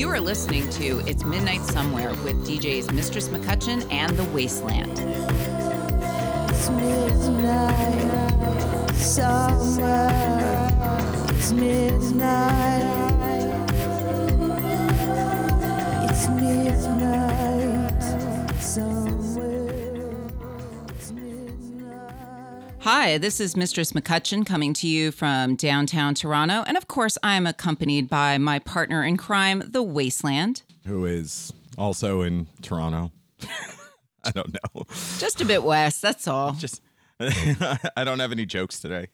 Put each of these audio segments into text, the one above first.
You are listening to It's Midnight Somewhere with DJs Mistress McCutcheon and The Wasteland. It's midnight somewhere. It's midnight. It's midnight somewhere. It's midnight. Hi, this is Mistress McCutcheon coming to you from downtown Toronto. And course, I'm accompanied by my partner in crime, The Wasteland. who is also in Toronto. I don't know. Just a bit west, that's all. Just I don't have any jokes today.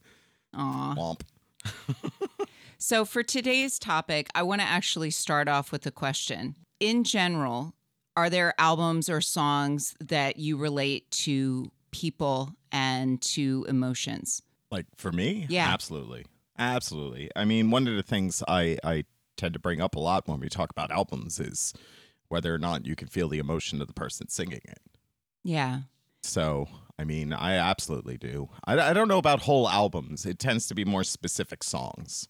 Aw. Womp. So, for today's topic, I want to actually start off with a question. In general, are there albums or songs that you relate to people and to emotions? Like for me? Yeah. Absolutely. Absolutely. I mean, one of the things I, I tend to bring up a lot when we talk about albums is whether or not you can feel the emotion of the person singing it. Yeah. So, I mean, I absolutely do. I, I don't know about whole albums. It tends to be more specific songs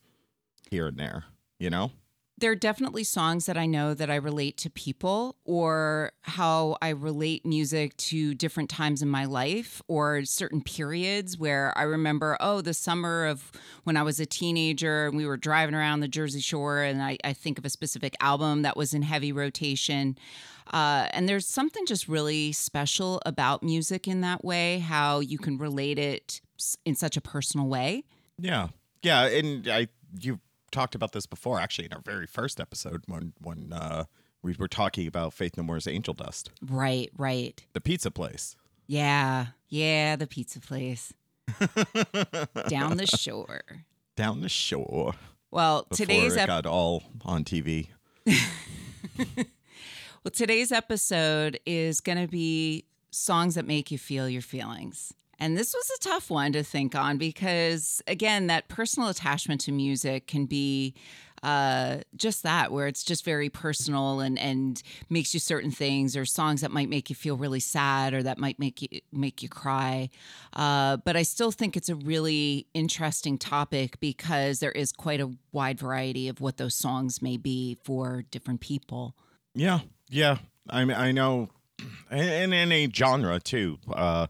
here and there, you know? There are definitely songs that I know that I relate to people or how I relate music to different times in my life or certain periods where I remember, oh, the summer of when I was a teenager and we were driving around the Jersey Shore and I, I think of a specific album that was in heavy rotation. Uh, and there's something just really special about music in that way, how you can relate it in such a personal way. Yeah. Yeah, and I you talked about this before actually in our very first episode when when uh we were talking about Faith No More's Angel Dust, Right, right. the pizza place. Yeah, yeah, the pizza place down the shore. Down the shore. Well, Before today's ep- got all on TV. well today's episode is going to be songs that make you feel your feelings. And this was a tough one to think on because again, that personal attachment to music can be uh, just that, where it's just very personal and and makes you certain things, or songs that might make you feel really sad, or that might make you make you cry. Uh, but I still think it's a really interesting topic because there is quite a wide variety of what those songs may be for different people. Yeah, yeah. I mean, I know, and in a genre too. Uh,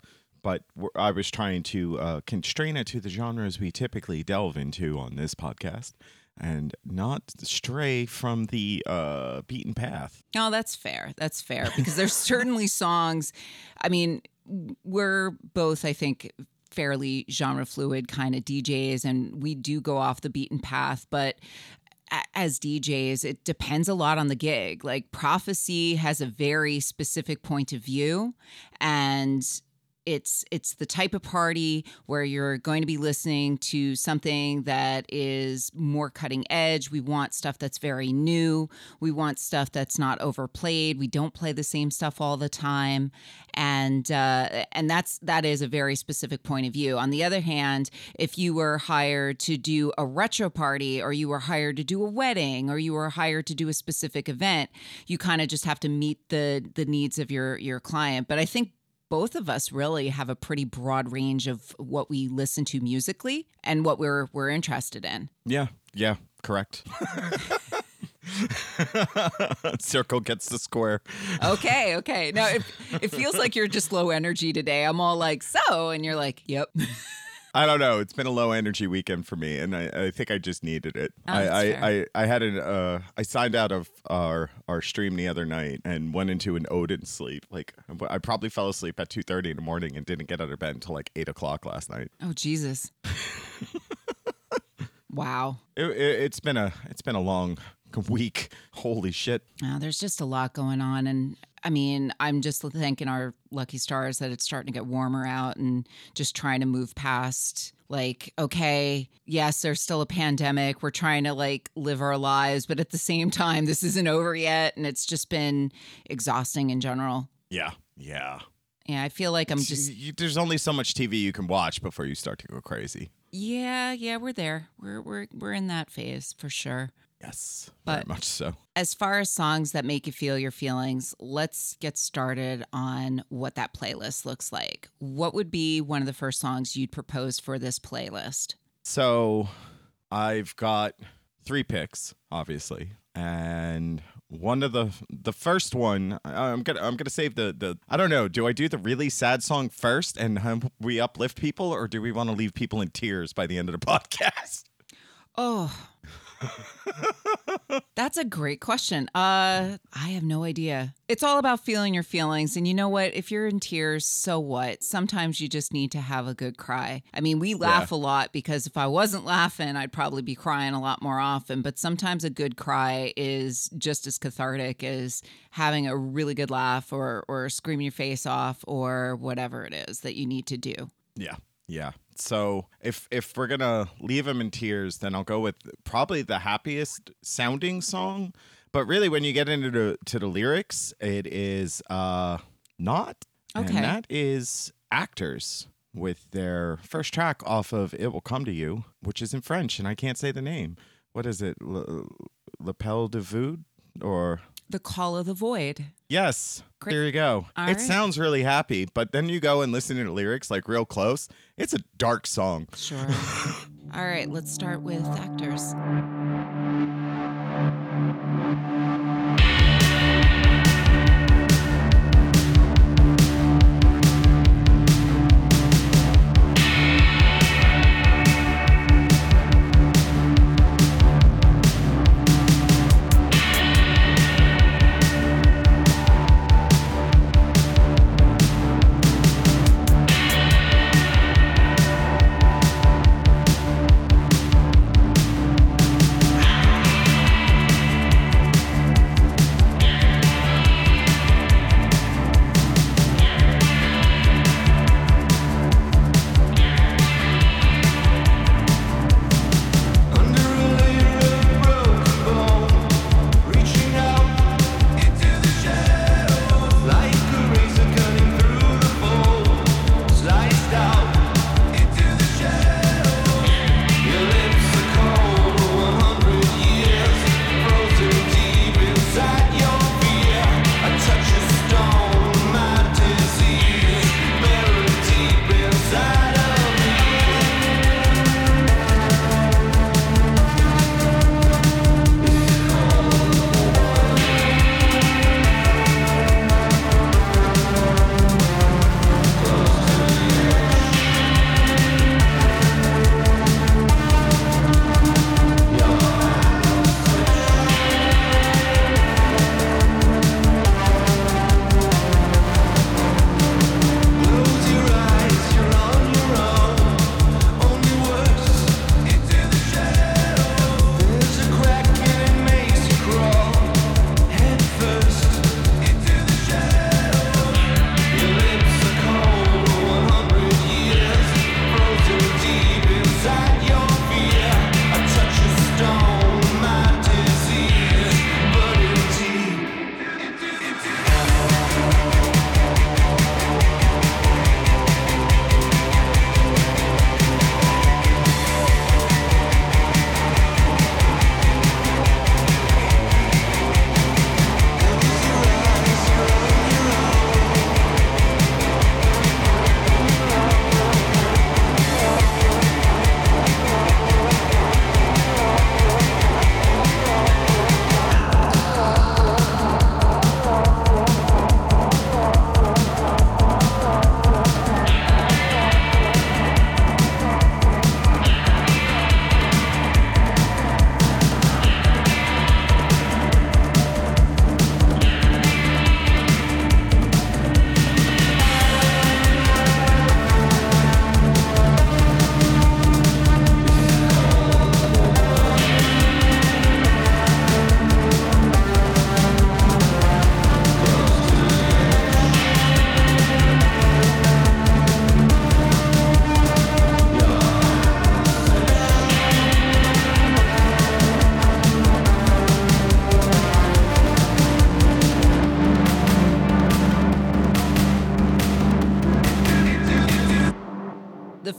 but I was trying to uh, constrain it to the genres we typically delve into on this podcast, and not stray from the uh, beaten path. No, that's fair. That's fair because there's certainly songs. I mean, we're both, I think, fairly genre fluid kind of DJs, and we do go off the beaten path, but as DJs, it depends a lot on the gig. Like Prophecy has a very specific point of view, and it's it's the type of party where you're going to be listening to something that is more cutting edge. We want stuff that's very new. We want stuff that's not overplayed. We don't play the same stuff all the time, and uh, and that's that is a very specific point of view. On the other hand, if you were hired to do a retro party, or you were hired to do a wedding, or you were hired to do a specific event, you kind of just have to meet the the needs of your your client. But I think both of us really have a pretty broad range of what we listen to musically and what we're we're interested in. Yeah, yeah, correct. Circle gets the square. Okay, okay. Now it, it feels like you're just low energy today. I'm all like, so, and you're like, yep. I don't know. It's been a low energy weekend for me, and I, I think I just needed it. Oh, I, I. I, I had an uh, I signed out of our our stream the other night and went into an Odin sleep. Like I probably fell asleep at two thirty in the morning and didn't get out of bed until like eight o'clock last night. Oh Jesus. wow. It, it, it's been a it's been a long week. Holy shit! Uh, there's just a lot going on. And I mean, I'm just thanking our lucky stars that it's starting to get warmer out and just trying to move past. Like, okay, yes, there's still a pandemic. We're trying to like live our lives, but at the same time, this isn't over yet. And it's just been exhausting in general. Yeah, yeah. Yeah, I feel like I'm just, You- there's only so much TV you can watch before you start to go crazy. yeah, yeah, we're there. We're, we're, we're in that phase for sure. Yes, very much so. As far as songs that make you feel your feelings, let's get started on what that playlist looks like. What would be one of the first songs you'd propose for this playlist? So I've got three picks, obviously, and one of the the first one. I'm gonna I'm gonna save the the. I don't know. Do I do the really sad song first and we uplift people, or do we want to leave people in tears by the end of the podcast? Oh. That's a great question. Uh I have no idea. It's all about feeling your feelings and you know what? If you're in tears, so what? Sometimes you just need to have a good cry. I mean, we laugh a lot because if I wasn't laughing, I'd probably be crying a lot more often, but sometimes a good cry is just as cathartic as having a really good laugh or or screaming your face off or whatever it is that you need to do. Yeah. Yeah. So if if we're gonna leave him in tears, then I'll go with probably the happiest sounding song. But really, when you get into the, to the lyrics, it is uh not, Okay. and that is actors with their first track off of "It Will Come to You," which is in French, and I can't say the name. What is it? Le, Lapel de Vood or The Call of the Void. Yes. Great. There you go. All it right. sounds really happy, but then you go and listen to the lyrics like real close. It's a dark song. Sure. All right, let's start with actors.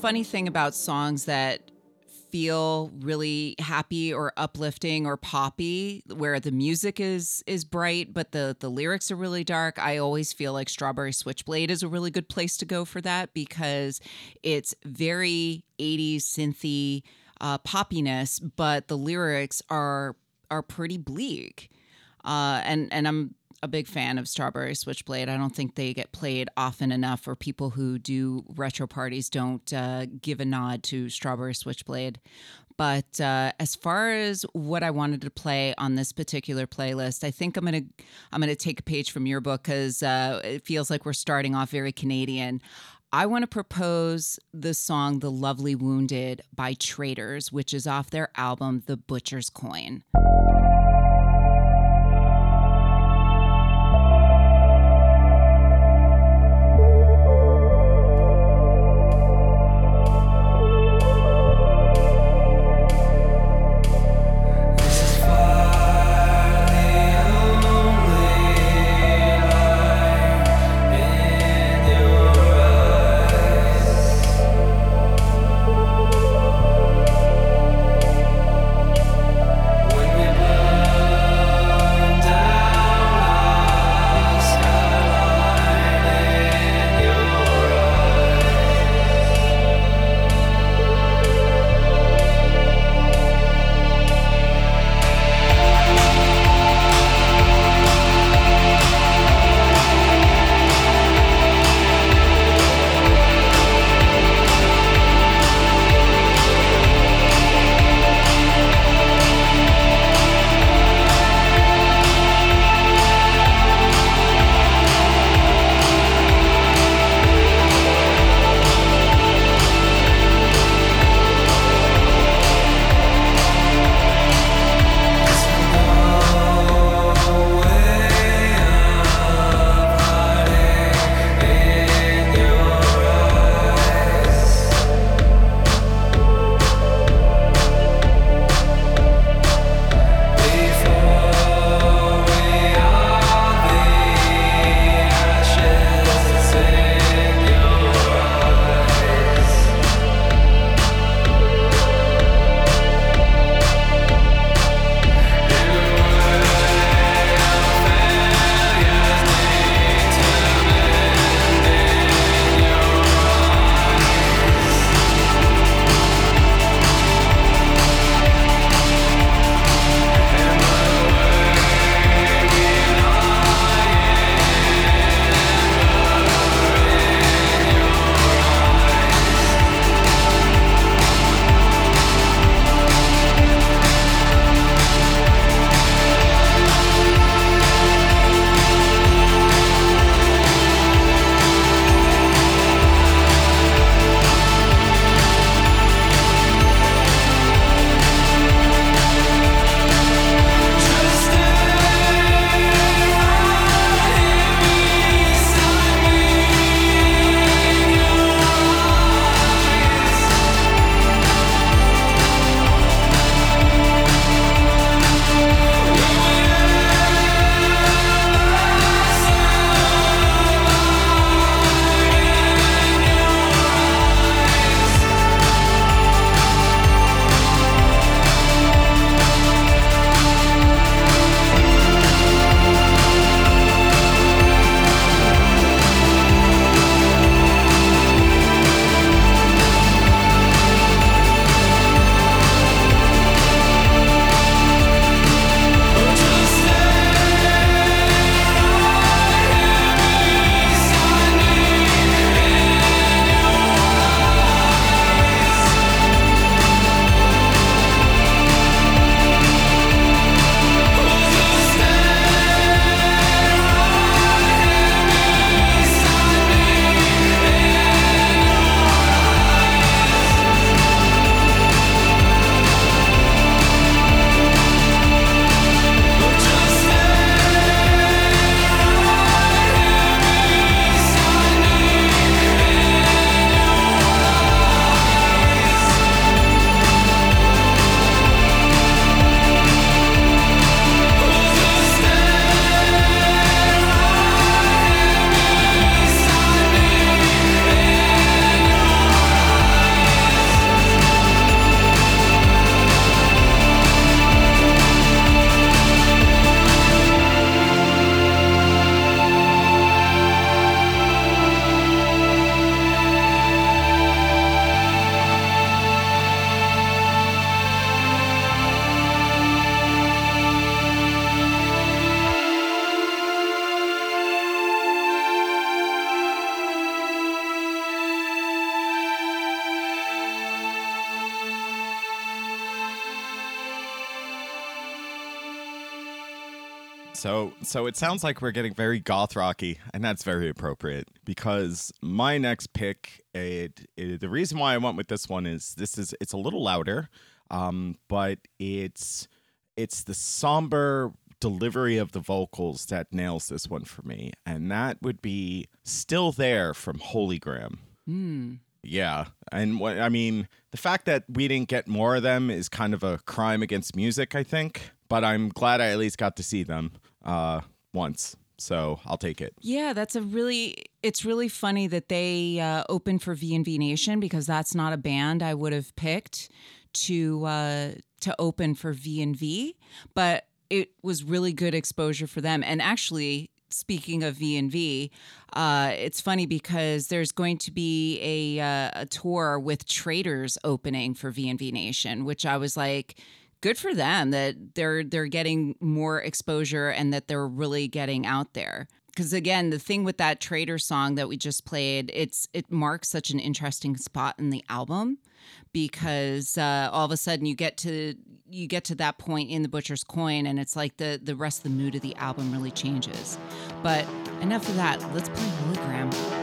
Funny thing about songs that feel really happy or uplifting or poppy where the music is is bright but the the lyrics are really dark i always feel like strawberry switchblade is a really good place to go for that because it's very 80s synthy uh, poppiness but the lyrics are are pretty bleak. Uh, and and I'm a big fan of Strawberry Switchblade. I don't think they get played often enough, or people who do retro parties don't uh, give a nod to Strawberry Switchblade. But uh, as far as what I wanted to play on this particular playlist, I think I'm gonna I'm gonna take a page from your book because uh, it feels like we're starting off very Canadian. I want to propose the song "The Lovely Wounded" by Traitors, which is off their album "The Butcher's Coin." So, so it sounds like we're getting very goth rocky, and that's very appropriate because my next pick, it, it- the reason why I went with this one is this is it's a little louder, um, but it's it's the somber delivery of the vocals that nails this one for me, and that would be "Still There" from Holy Holygram. Yeah, and what I mean, the fact that we didn't get more of them is kind of a crime against music, I think. But I'm glad I at least got to see them uh, once, so I'll take it. Yeah, that's a really. It's really funny that they uh, opened for VNV Nation because that's not a band I would have picked to uh, to open for VNV, but it was really good exposure for them. And actually, speaking of VNV, uh, it's funny because there's going to be a uh, a tour with Traitors opening for VNV Nation, which I was like good for them that they're they're getting more exposure and that they're really getting out there. Because again the thing with that trader song that we just played it's it marks such an interesting spot in the album because uh, all of a sudden you get to you get to that point in the butcher's coin and it's like the the rest of the mood of the album really changes. But enough of that. Let's play Holygram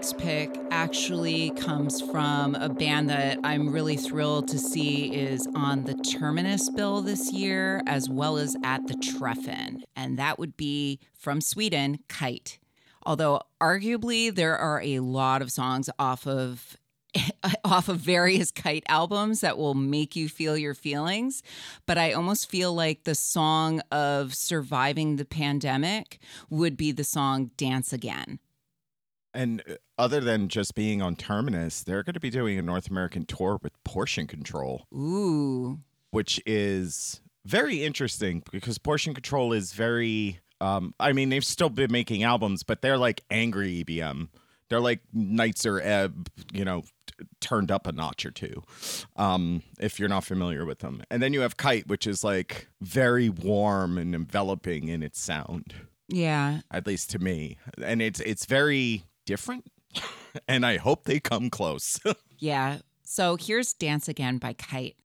next pick actually comes from a band that I'm really thrilled to see is on the Terminus bill this year, as well as at the Treffen. And that would be from Sweden, Kite. Although arguably there are a lot of songs off of off of various kite albums that will make you feel your feelings but i almost feel like the song of surviving the pandemic would be the song dance again And uh, other than just being on Terminus, they're going to be doing a North American tour with Portion Control, ooh which is very interesting because Portion Control is very. Um, I mean, they've still been making albums, but they're like angry EBM. They're like Nitzer Ebb, you know, t- turned up a notch or two. Um, if you're not familiar with them, and then you have Kite, which is like very warm and enveloping in its sound. yeah at least to me and it's it's very different and i hope they come close. Yeah. So here's dance again by kite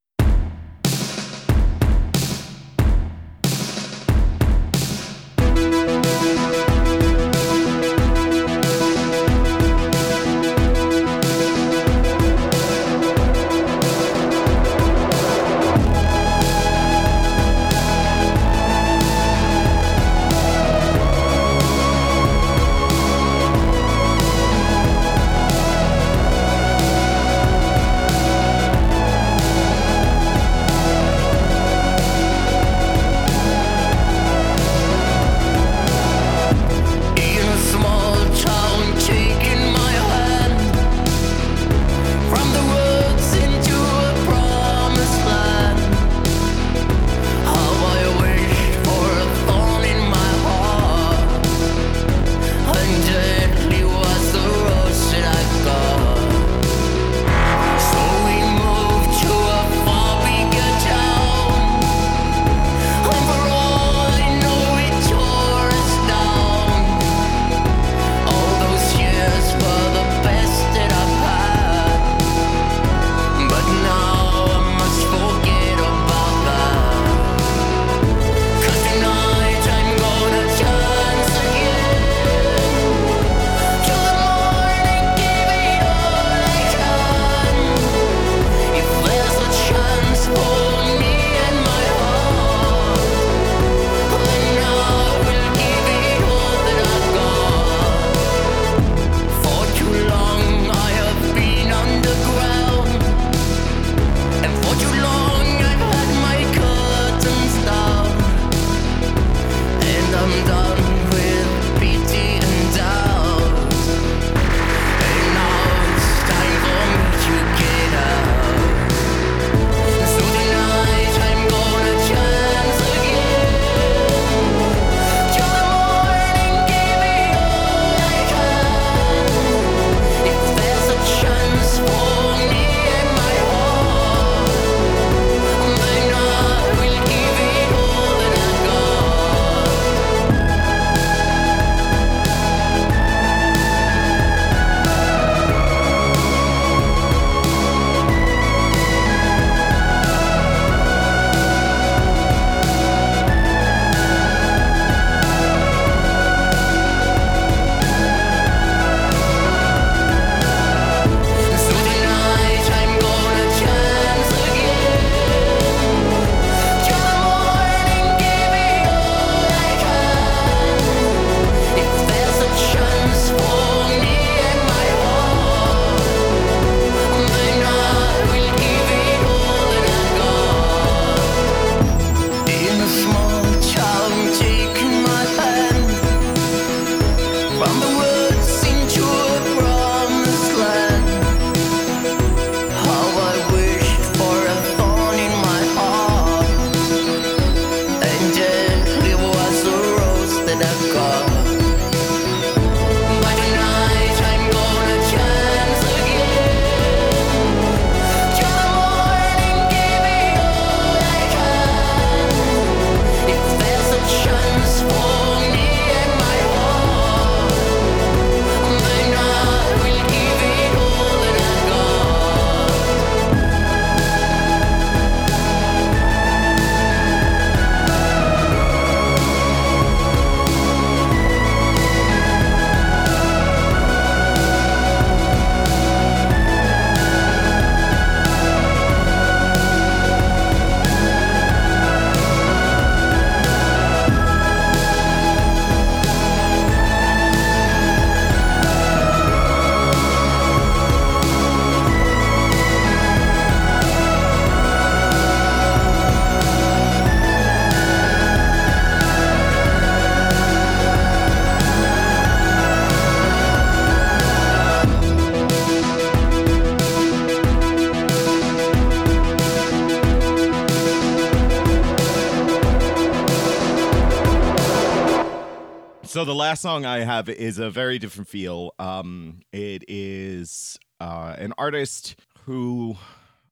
So the last song I have is a very different feel. Um, it is uh, an artist who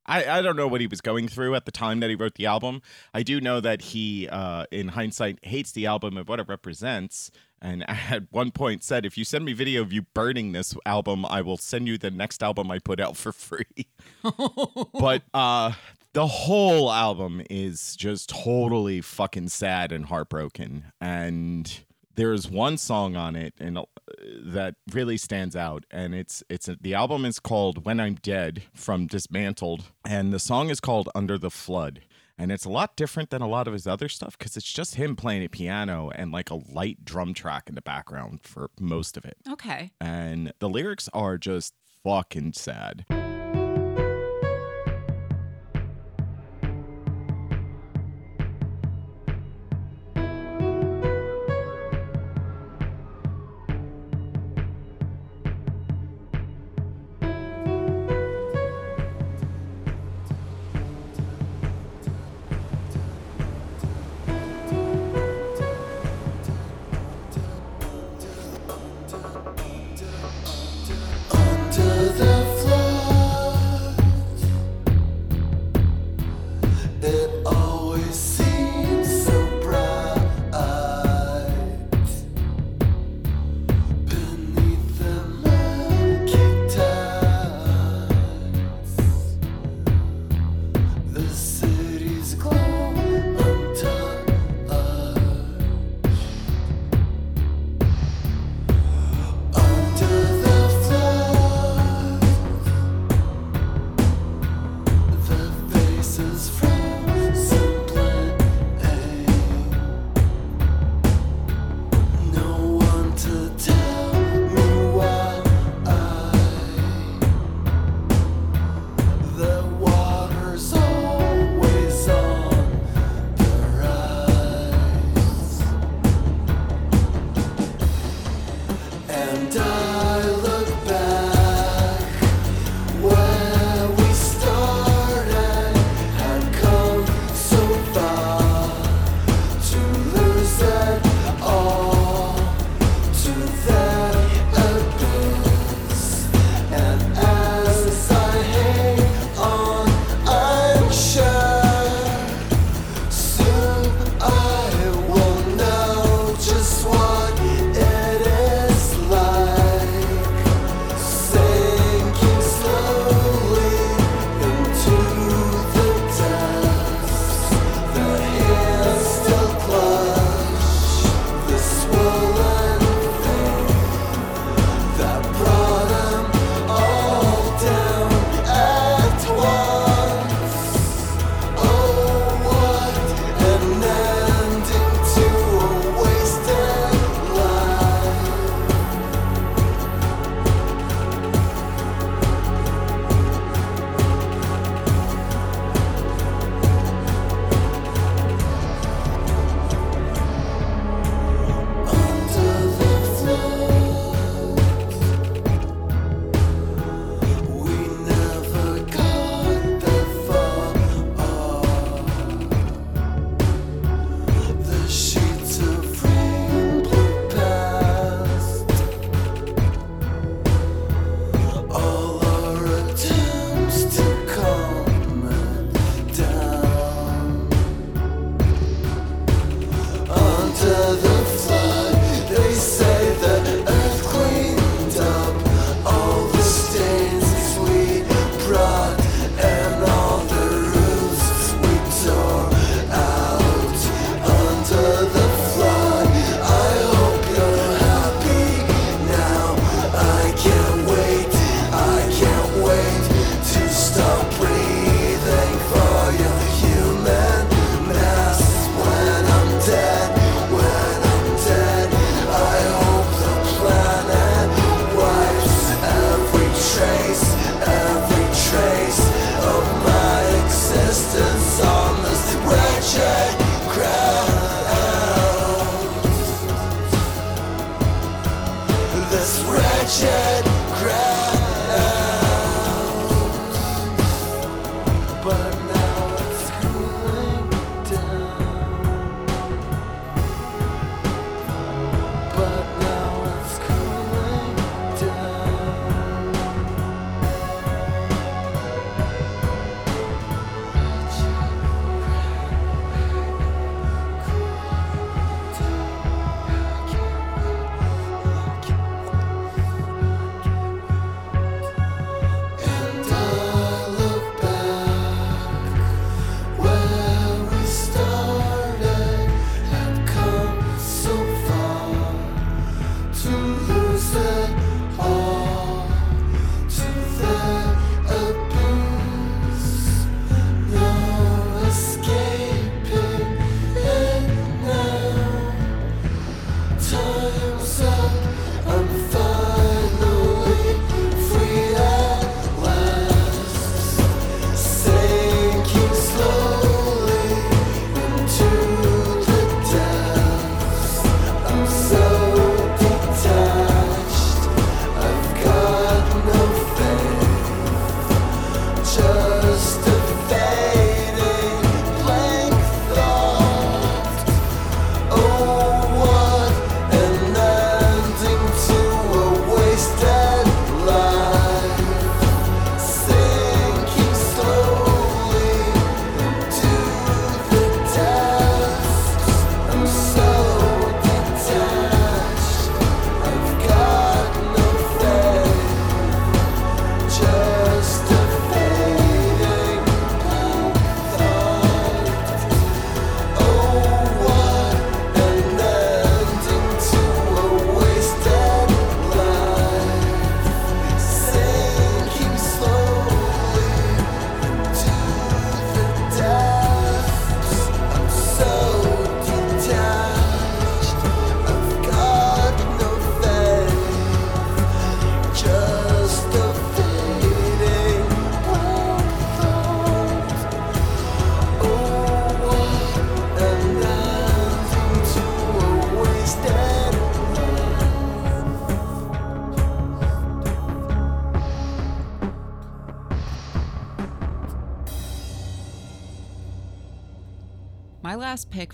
I, I don't know what he was going through at the time that he wrote the album. I do know that he, uh, in hindsight, hates the album and what it represents. And at one point said, "If you send me video of you burning this album, I will send you the next album I put out for free." but uh, the whole album is just totally fucking sad and heartbroken. And there's one song on it and uh, that really stands out and it's it's a, the album is called When I'm Dead from Dismantled and the song is called Under the Flood and it's a lot different than a lot of his other stuff cuz it's just him playing a piano and like a light drum track in the background for most of it Okay. and the lyrics are just fucking sad.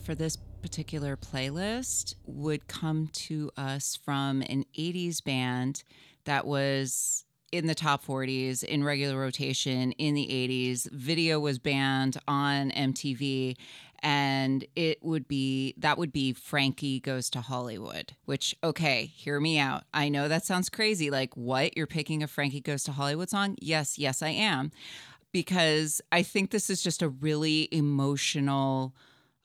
For this particular playlist would come to us from an 80s band that was in the top 40s in regular rotation in the 80s. Video was banned on MTV and it would be that would be Frankie Goes to Hollywood, which okay, hear me out. I know that sounds crazy like what? You're picking a Frankie Goes to Hollywood song? Yes, yes I am. Because I think this is just a really emotional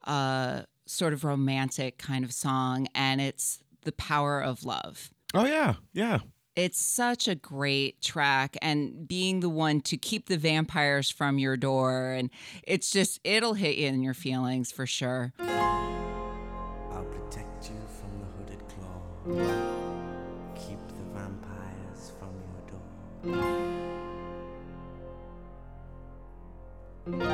uh sort of romantic kind of song and it's the power of love. Oh yeah, yeah. It's such a great track and being the one to keep the vampires from your door and it's just it'll hit you in your feelings for sure. I'll protect you from the hooded claw. Keep the vampires from your door.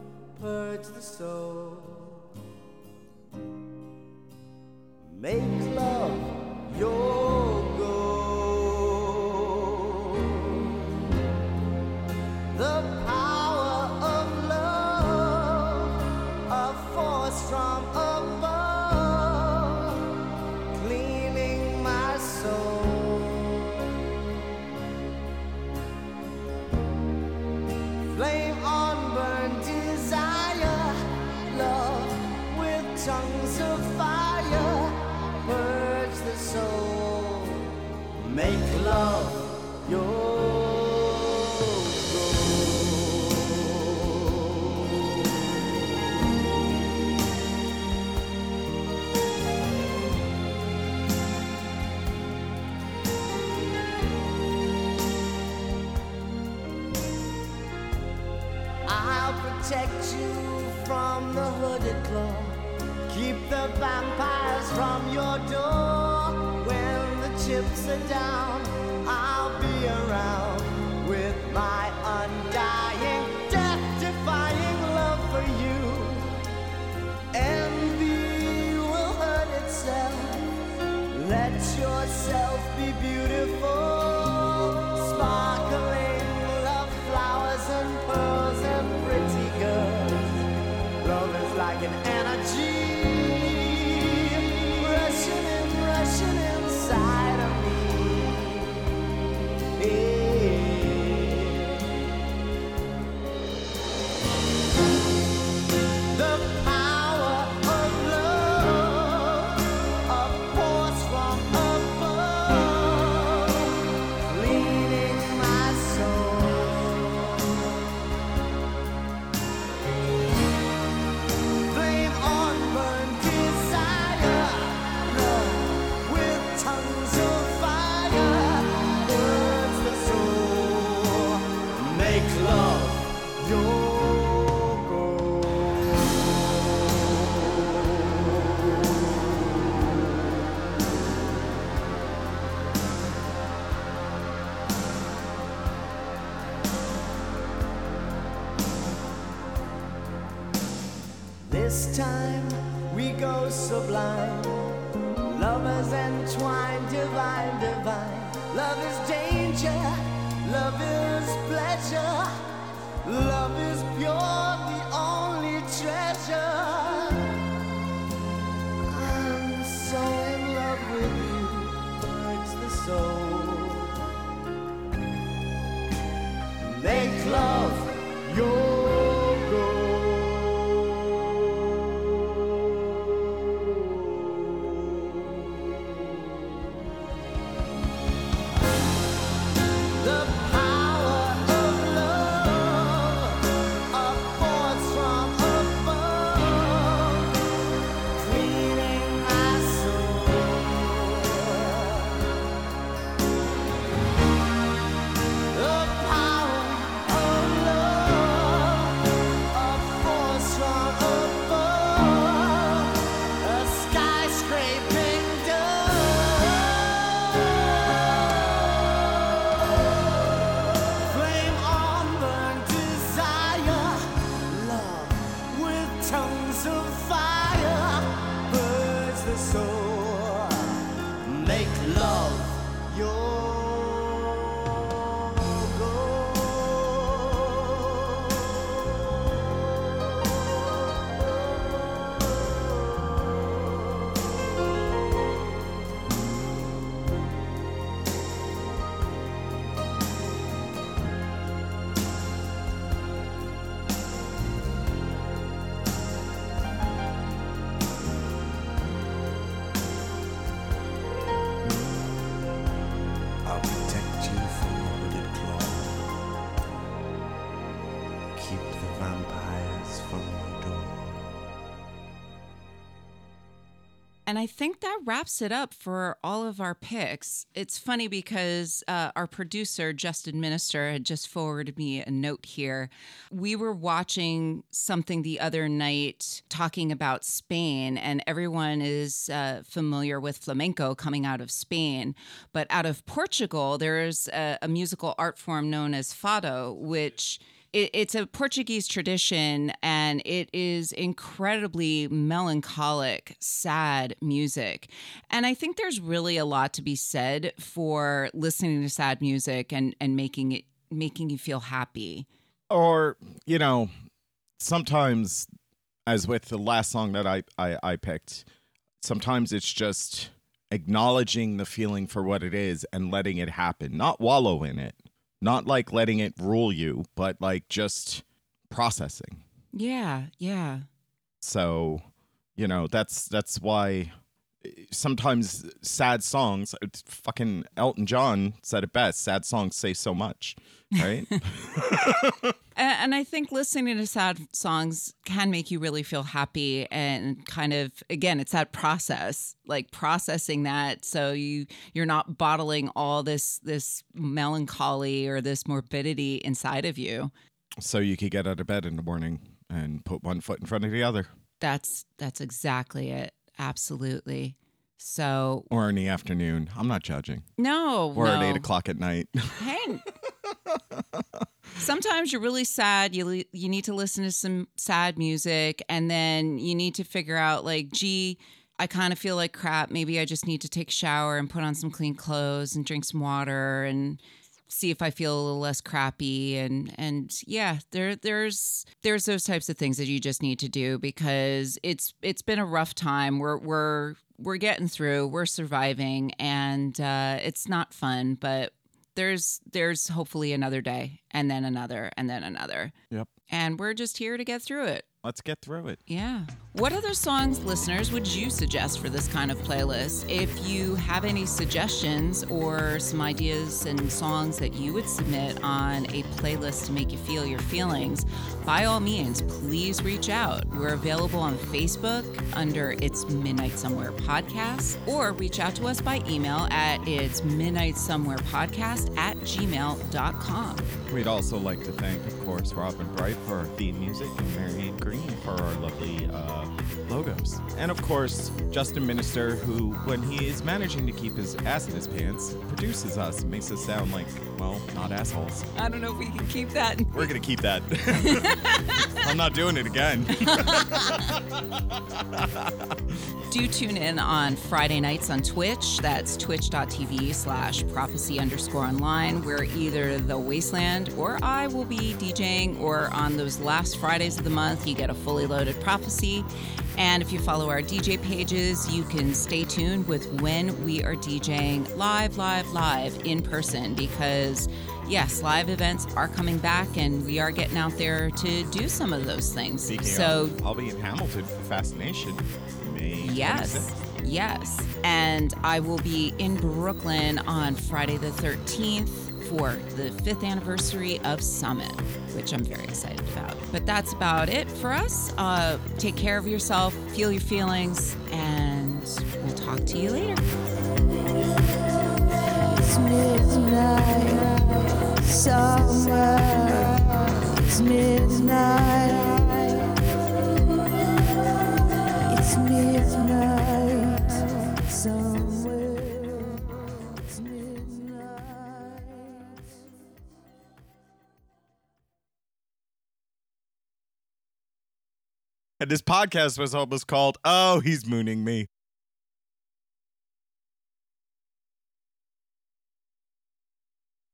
purge the soul. Make love. Your And I think that wraps it up for all of our picks. It's funny because uh, our producer, Justin Minister, had just forwarded me a note here. We were watching something the other night talking about Spain, and everyone is uh, familiar with flamenco coming out of Spain. But out of Portugal, there's a, a musical art form known as fado, which it, it's a Portuguese tradition and it is incredibly melancholic, sad music. And I think there's really a lot to be said for listening to sad music and, and making it making you feel happy. or you know sometimes as with the last song that I, I i picked sometimes it's just acknowledging the feeling for what it is and letting it happen not wallow in it not like letting it rule you but like just processing Yeah, yeah. so you know that's that's why sometimes sad songs fucking elton john said it best sad songs say so much right And I think listening to sad songs can make you really feel happy and kind of again it's that process like processing that so you you're not bottling all this this melancholy or this morbidity inside of you. so you could get out of bed in the morning and put one foot in front of the other That's that's exactly it. Absolutely. So or in the afternoon i'm not judging no, or no. at eight o'clock at night Hey. Sometimes you're really sad. You you need to listen to some sad music, and then you need to figure out like, gee, I kind of feel like crap. Maybe I just need to take a shower and put on some clean clothes and drink some water and see if I feel a little less crappy. And and yeah, there there's there's those types of things that you just need to do because it's it's been a rough time. We're we're we're getting through. We're surviving, and uh, it's not fun, but there's there's hopefully another day and then another and then another Yep. and we're just here to get through it Let's get through it. yeah. What other songs listeners would you suggest for this kind of playlist? If you have any suggestions or some ideas and songs that you would submit on a playlist to make you feel your feelings by all means please reach out. We're available on facebook under it's midnight somewhere podcast or reach out to us by email at it's midnight somewhere podcast at gmail.com We'd also like to thank, of course, Robin Bright for our theme music and Marianne Green for our lovely uh, logos. And of course, Justin Minister, who, when he is managing to keep his ass in his pants, produces us and makes us sound like, well, not assholes. i don't know if we can keep that We're going to keep that. I'm not doing it again. do tune in on Friday nights on Twitch. That's twitch.tv slash prophecy underscore online, where either The Wasteland or I will be DJing, or on those last Fridays of the month, you get a fully loaded prophecy. And if you follow our DJ pages, you can stay tuned with when we are DJing live, live, live in person because. Yes, live events are coming back, and we are getting out there to do some of those things. Speaking so, of, I'll be in Hamilton for Fascination. May Yes. 26th. Yes. And I will be in Brooklyn on Friday the 13th for the fifth anniversary of Summit, which I'm very excited about. But that's about it for us. Uh, take care of yourself, feel your feelings, and we'll talk to you later. It's midnight somewhere. It's midnight. It's midnight And this podcast was almost called, Oh, He's Mooning Me.